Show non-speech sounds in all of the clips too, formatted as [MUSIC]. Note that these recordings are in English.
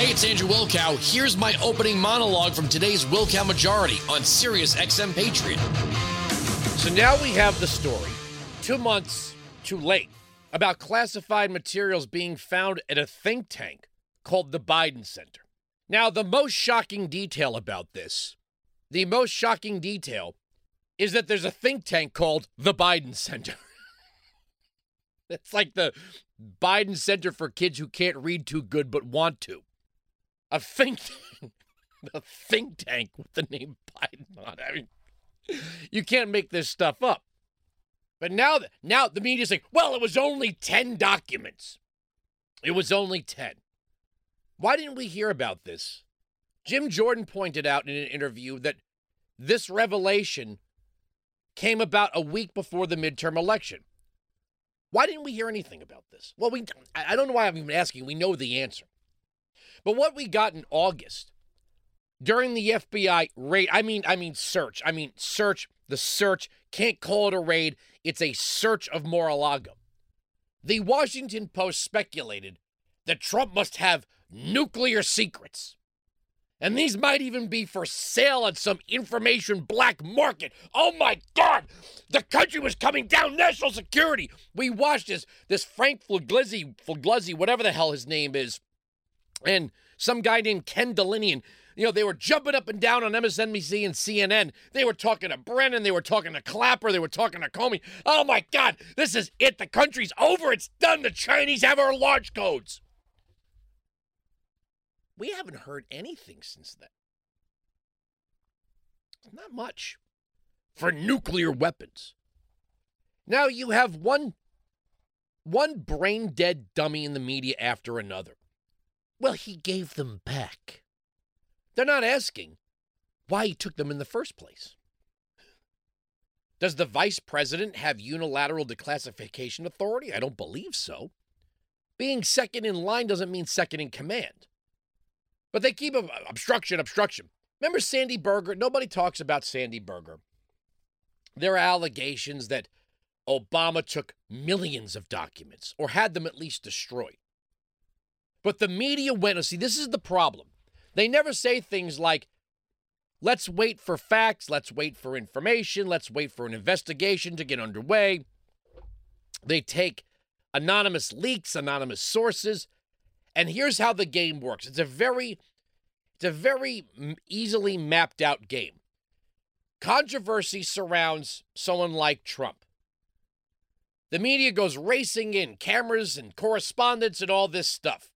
Hey, it's Andrew Wilkow. Here's my opening monologue from today's Wilkow Majority on Sirius XM Patriot. So now we have the story, two months too late, about classified materials being found at a think tank called the Biden Center. Now, the most shocking detail about this, the most shocking detail, is that there's a think tank called the Biden Center. [LAUGHS] it's like the Biden Center for kids who can't read too good but want to. A think tank, [LAUGHS] a think tank with the name Biden on. I mean, you can't make this stuff up. But now, now the media's like, well, it was only 10 documents. It was only 10. Why didn't we hear about this? Jim Jordan pointed out in an interview that this revelation came about a week before the midterm election. Why didn't we hear anything about this? Well, we I don't know why I'm even asking. We know the answer. But what we got in August during the FBI raid, I mean, I mean search. I mean search, the search, can't call it a raid. It's a search of Mar-a-Lago. The Washington Post speculated that Trump must have nuclear secrets. And these might even be for sale at some information black market. Oh my God! The country was coming down national security. We watched this, this Frank Figliuzzi, Figliuzzi, whatever the hell his name is, and some guy named Ken Dilanian. You know, they were jumping up and down on MSNBC and CNN. They were talking to Brennan. They were talking to Clapper. They were talking to Comey. Oh my God, this is it. The country's over. It's done. The Chinese have our launch codes. We haven't heard anything since then. Not much for nuclear weapons. Now you have one one brain dead dummy in the media after another. Well, he gave them back. They're not asking why he took them in the first place. Does the vice president have unilateral declassification authority? I don't believe so. Being second in line doesn't mean second in command. But they keep obstruction, obstruction. Remember Sandy Berger? Nobody talks about Sandy Berger. There are allegations that Obama took millions of documents or had them at least destroyed. But the media went, and see, this is the problem. They never say things like, let's wait for facts, let's wait for information, let's wait for an investigation to get underway. They take anonymous leaks, anonymous sources, and here's how the game works. It's a very it's a very easily mapped out game. Controversy surrounds someone like Trump. The media goes racing in, cameras and correspondence and all this stuff.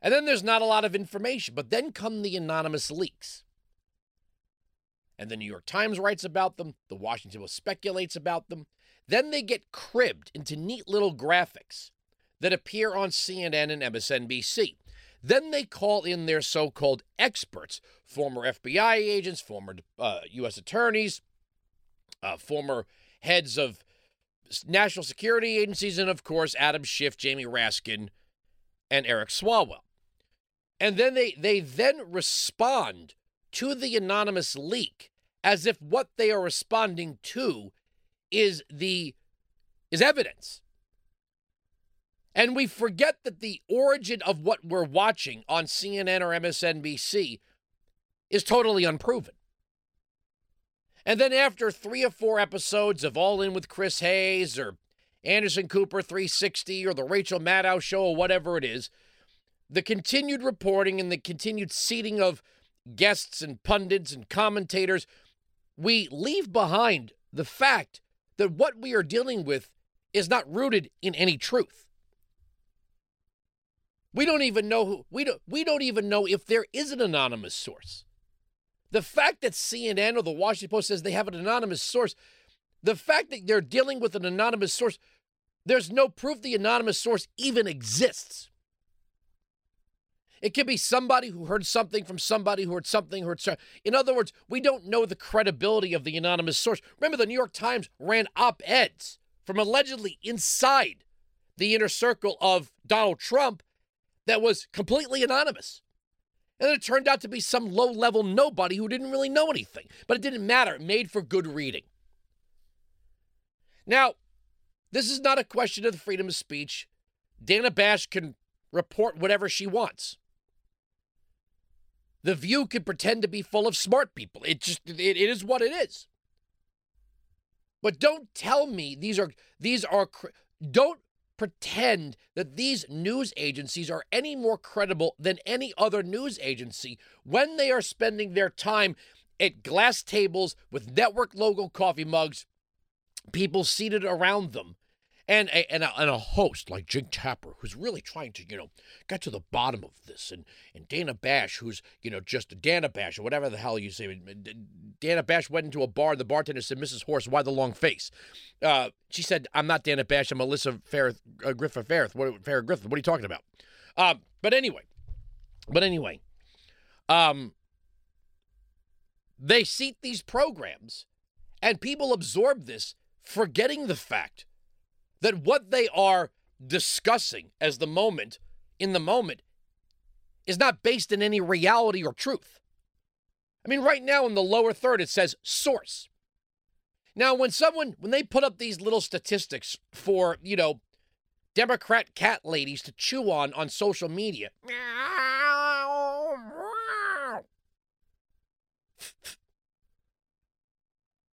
And then there's not a lot of information, but then come the anonymous leaks. And the New York Times writes about them, the Washington Post speculates about them. Then they get cribbed into neat little graphics that appear on CNN and MSNBC. Then they call in their so called experts, former FBI agents, former uh, U.S. attorneys, uh, former heads of national security agencies, and of course, Adam Schiff, Jamie Raskin, and Eric Swalwell. And then they, they then respond to the anonymous leak as if what they are responding to is the is evidence. And we forget that the origin of what we're watching on CNN or MSNBC is totally unproven. And then after three or four episodes of All In with Chris Hayes or Anderson Cooper 360 or the Rachel Maddow show or whatever it is, the continued reporting and the continued seating of guests and pundits and commentators, we leave behind the fact that what we are dealing with is not rooted in any truth. We don't even know who we don't we don't even know if there is an anonymous source. The fact that CNN or the Washington Post says they have an anonymous source, the fact that they're dealing with an anonymous source, there's no proof the anonymous source even exists. It could be somebody who heard something from somebody who heard something, who heard something. In other words, we don't know the credibility of the anonymous source. Remember, the New York Times ran op eds from allegedly inside the inner circle of Donald Trump that was completely anonymous. And it turned out to be some low level nobody who didn't really know anything. But it didn't matter. It made for good reading. Now, this is not a question of the freedom of speech. Dana Bash can report whatever she wants. The View could pretend to be full of smart people. It just it, it is what it is. But don't tell me these are these are don't pretend that these news agencies are any more credible than any other news agency when they are spending their time at glass tables with network logo coffee mugs, people seated around them, and a, and a, and a host like Jake Tapper, who's really trying to, you know, get to the bottom of this, and and Dana Bash, who's, you know, just Dana Bash or whatever the hell you say. Dana Bash went into a bar. and The bartender said, "Mrs. Horse, why the long face?" Uh, she said, "I'm not Dana Bash. I'm Melissa Farith, uh, Griffith Farith. What, Farah Griffith. What are you talking about?" Um, but anyway, but anyway, um, they seat these programs, and people absorb this, forgetting the fact that what they are discussing as the moment in the moment is not based in any reality or truth. I mean, right now in the lower third, it says source. Now, when someone, when they put up these little statistics for, you know, Democrat cat ladies to chew on on social media,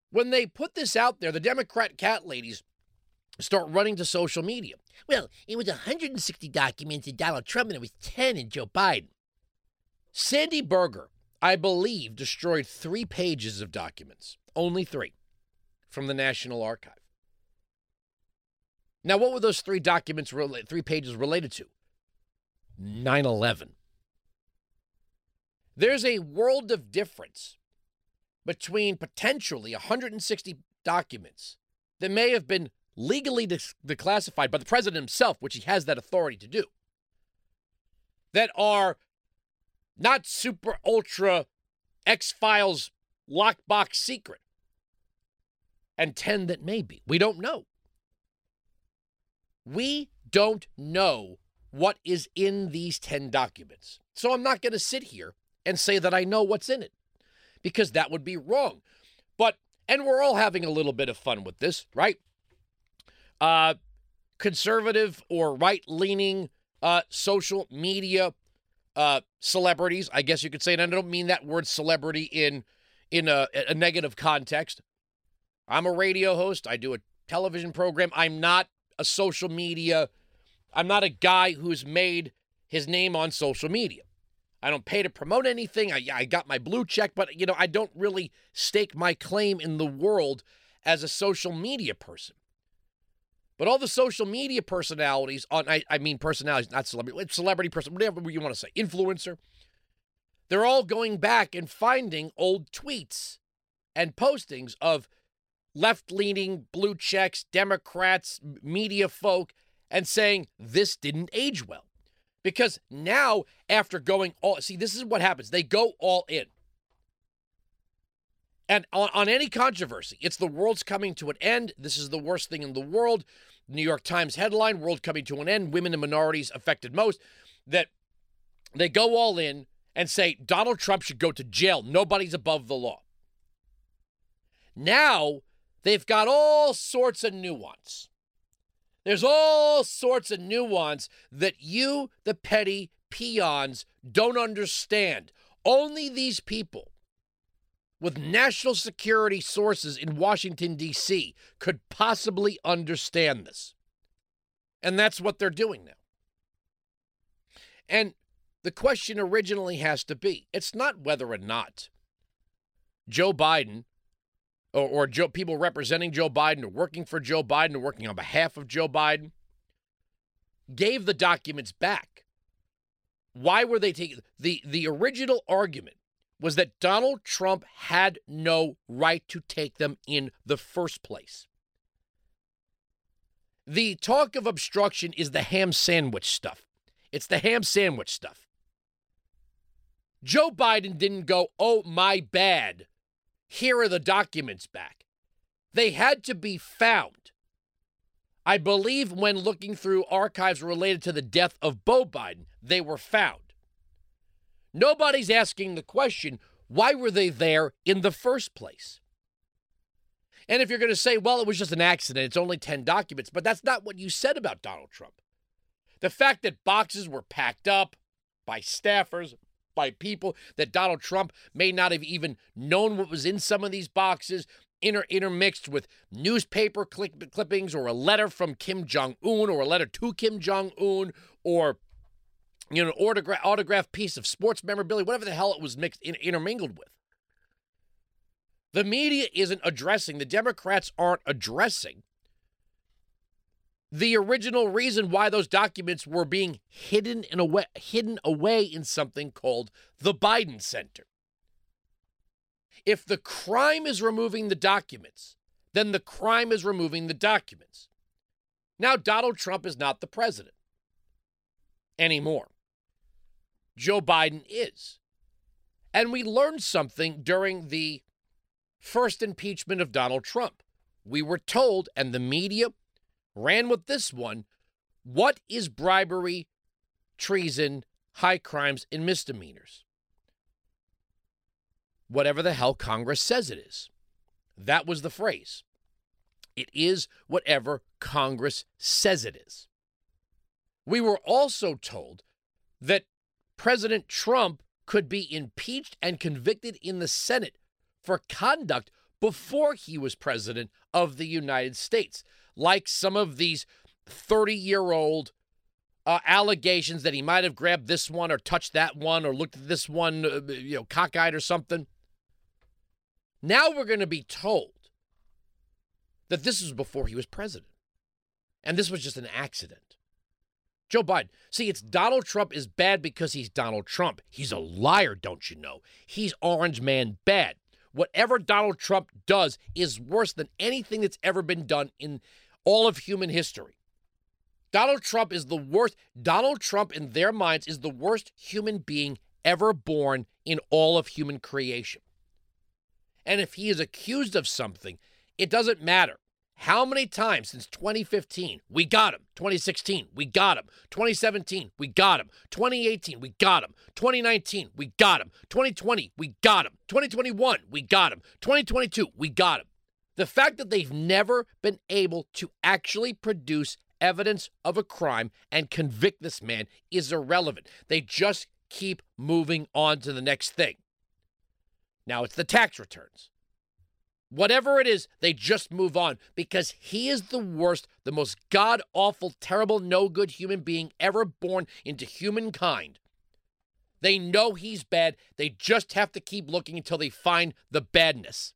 when they put this out there, the Democrat cat ladies start running to social media. Well, it was 160 documents in Donald Trump and it was 10 in Joe Biden. Sandy Berger, I believe, destroyed three pages of documents, only three, from the National Archive. Now, what were those three documents, three pages related to? 9 11. There's a world of difference between potentially 160 documents that may have been legally declassified by the president himself, which he has that authority to do, that are not super ultra X Files lockbox secret, and 10 that may be. We don't know. We don't know what is in these 10 documents. So I'm not going to sit here and say that I know what's in it because that would be wrong. But, and we're all having a little bit of fun with this, right? Uh, conservative or right leaning uh, social media uh, celebrities, I guess you could say, and I don't mean that word celebrity in in a, a negative context. I'm a radio host. I do a television program. I'm not a social media. I'm not a guy who's made his name on social media. I don't pay to promote anything. I, I got my blue check, but you know I don't really stake my claim in the world as a social media person. But all the social media personalities on I, I mean personalities, not celebrity, celebrity person, whatever you want to say, influencer, they're all going back and finding old tweets and postings of left-leaning blue checks, Democrats, media folk, and saying this didn't age well. Because now, after going all see, this is what happens. They go all in. And on, on any controversy, it's the world's coming to an end. This is the worst thing in the world. New York Times headline World coming to an end, women and minorities affected most. That they go all in and say Donald Trump should go to jail. Nobody's above the law. Now they've got all sorts of nuance. There's all sorts of nuance that you, the petty peons, don't understand. Only these people with national security sources in Washington, D.C., could possibly understand this. And that's what they're doing now. And the question originally has to be it's not whether or not Joe Biden or, or Joe, people representing Joe Biden or working for Joe Biden or working on behalf of Joe Biden gave the documents back. Why were they taking the the original argument was that Donald Trump had no right to take them in the first place. The talk of obstruction is the ham sandwich stuff. It's the ham sandwich stuff. Joe Biden didn't go, oh, my bad. Here are the documents back. They had to be found. I believe when looking through archives related to the death of Beau Biden, they were found. Nobody's asking the question why were they there in the first place? And if you're going to say, well, it was just an accident, it's only 10 documents, but that's not what you said about Donald Trump. The fact that boxes were packed up by staffers, by people that Donald Trump may not have even known what was in some of these boxes, inter- intermixed with newspaper clip- clippings or a letter from Kim Jong Un or a letter to Kim Jong Un or you know an autograph autograph piece of sports memorabilia, whatever the hell it was mixed in, intermingled with. The media isn't addressing, the Democrats aren't addressing the original reason why those documents were being hidden in a way, hidden away in something called the Biden Center. If the crime is removing the documents, then the crime is removing the documents. Now Donald Trump is not the president anymore. Joe Biden is. And we learned something during the first impeachment of Donald Trump. We were told, and the media ran with this one. What is bribery, treason, high crimes, and misdemeanors? Whatever the hell Congress says it is. That was the phrase. It is whatever Congress says it is. We were also told that President Trump could be impeached and convicted in the Senate for conduct before he was president of the United States like some of these 30 year old uh, allegations that he might have grabbed this one or touched that one or looked at this one, uh, you know, cockeyed or something. Now we're going to be told that this was before he was president. And this was just an accident. Joe Biden. See, it's Donald Trump is bad because he's Donald Trump. He's a liar, don't you know? He's Orange Man bad. Whatever Donald Trump does is worse than anything that's ever been done in all of human history. Donald Trump is the worst. Donald Trump, in their minds, is the worst human being ever born in all of human creation. And if he is accused of something, it doesn't matter. How many times since 2015 we got him? 2016 we got him. 2017 we got him. 2018 we got him. 2019 we got him. 2020 we got him. 2021 we got him. 2022 we got him. The fact that they've never been able to actually produce evidence of a crime and convict this man is irrelevant. They just keep moving on to the next thing. Now it's the tax returns. Whatever it is, they just move on because he is the worst, the most god awful, terrible, no good human being ever born into humankind. They know he's bad. They just have to keep looking until they find the badness.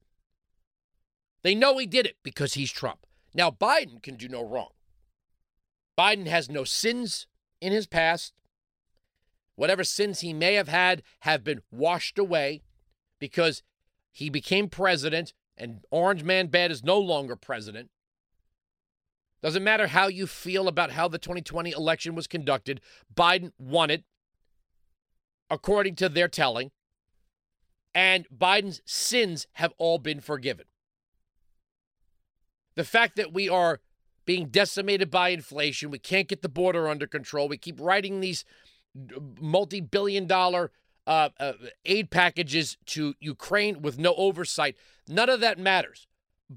They know he did it because he's Trump. Now, Biden can do no wrong. Biden has no sins in his past. Whatever sins he may have had have been washed away because he became president and Orange Man Bad is no longer president. Doesn't matter how you feel about how the 2020 election was conducted, Biden won it, according to their telling, and Biden's sins have all been forgiven. The fact that we are being decimated by inflation, we can't get the border under control, we keep writing these uh, multi billion dollar uh, uh, aid packages to Ukraine with no oversight. None of that matters.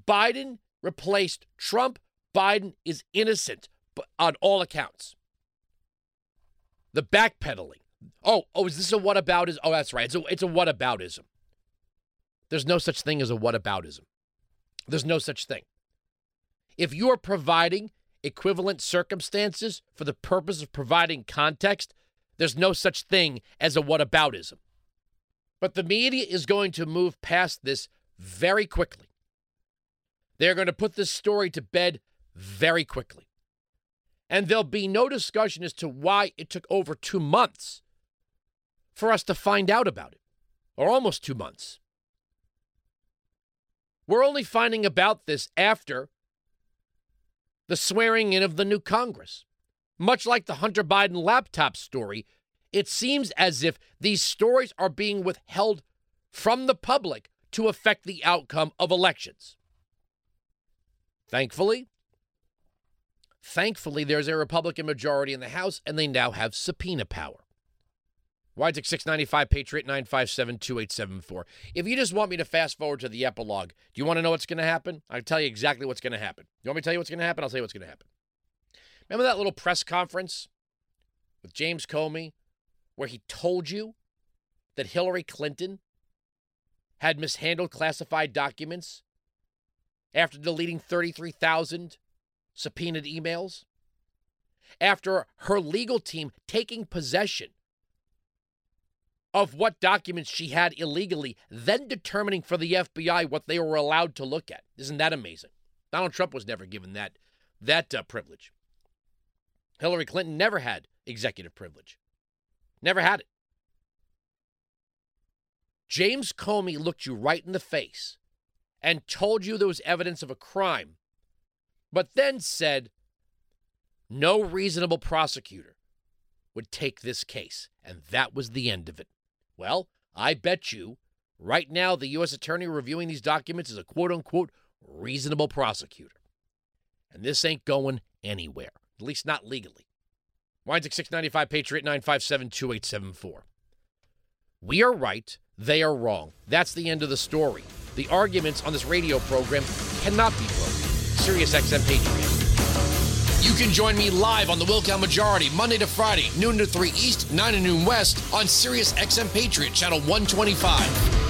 Biden replaced Trump. Biden is innocent on all accounts. The backpedaling. Oh, oh, is this a whataboutism? Oh, that's right. It's a, it's a whataboutism. There's no such thing as a whataboutism. There's no such thing. If you are providing equivalent circumstances for the purpose of providing context, there's no such thing as a whataboutism. But the media is going to move past this very quickly. They're going to put this story to bed very quickly. And there'll be no discussion as to why it took over two months for us to find out about it, or almost two months. We're only finding about this after the swearing in of the new Congress. Much like the Hunter Biden laptop story, it seems as if these stories are being withheld from the public to affect the outcome of elections. Thankfully, thankfully, there's a Republican majority in the House, and they now have subpoena power. Widesick 695 Patriot 957 2874. If you just want me to fast forward to the epilogue, do you want to know what's going to happen? I'll tell you exactly what's going to happen. You want me to tell you what's going to happen? I'll tell you what's going to happen. Remember that little press conference with James Comey where he told you that Hillary Clinton had mishandled classified documents after deleting 33,000 subpoenaed emails? After her legal team taking possession of what documents she had illegally, then determining for the FBI what they were allowed to look at. Isn't that amazing? Donald Trump was never given that, that uh, privilege. Hillary Clinton never had executive privilege. Never had it. James Comey looked you right in the face and told you there was evidence of a crime, but then said no reasonable prosecutor would take this case. And that was the end of it. Well, I bet you right now the U.S. attorney reviewing these documents is a quote unquote reasonable prosecutor. And this ain't going anywhere, at least not legally. Weinzig 695 Patriot 957 2874. We are right, they are wrong. That's the end of the story. The arguments on this radio program cannot be broken. Sirius XM Patriot. You can join me live on the Wilkow Majority Monday to Friday, noon to 3 East, 9 to noon West on Sirius XM Patriot Channel 125.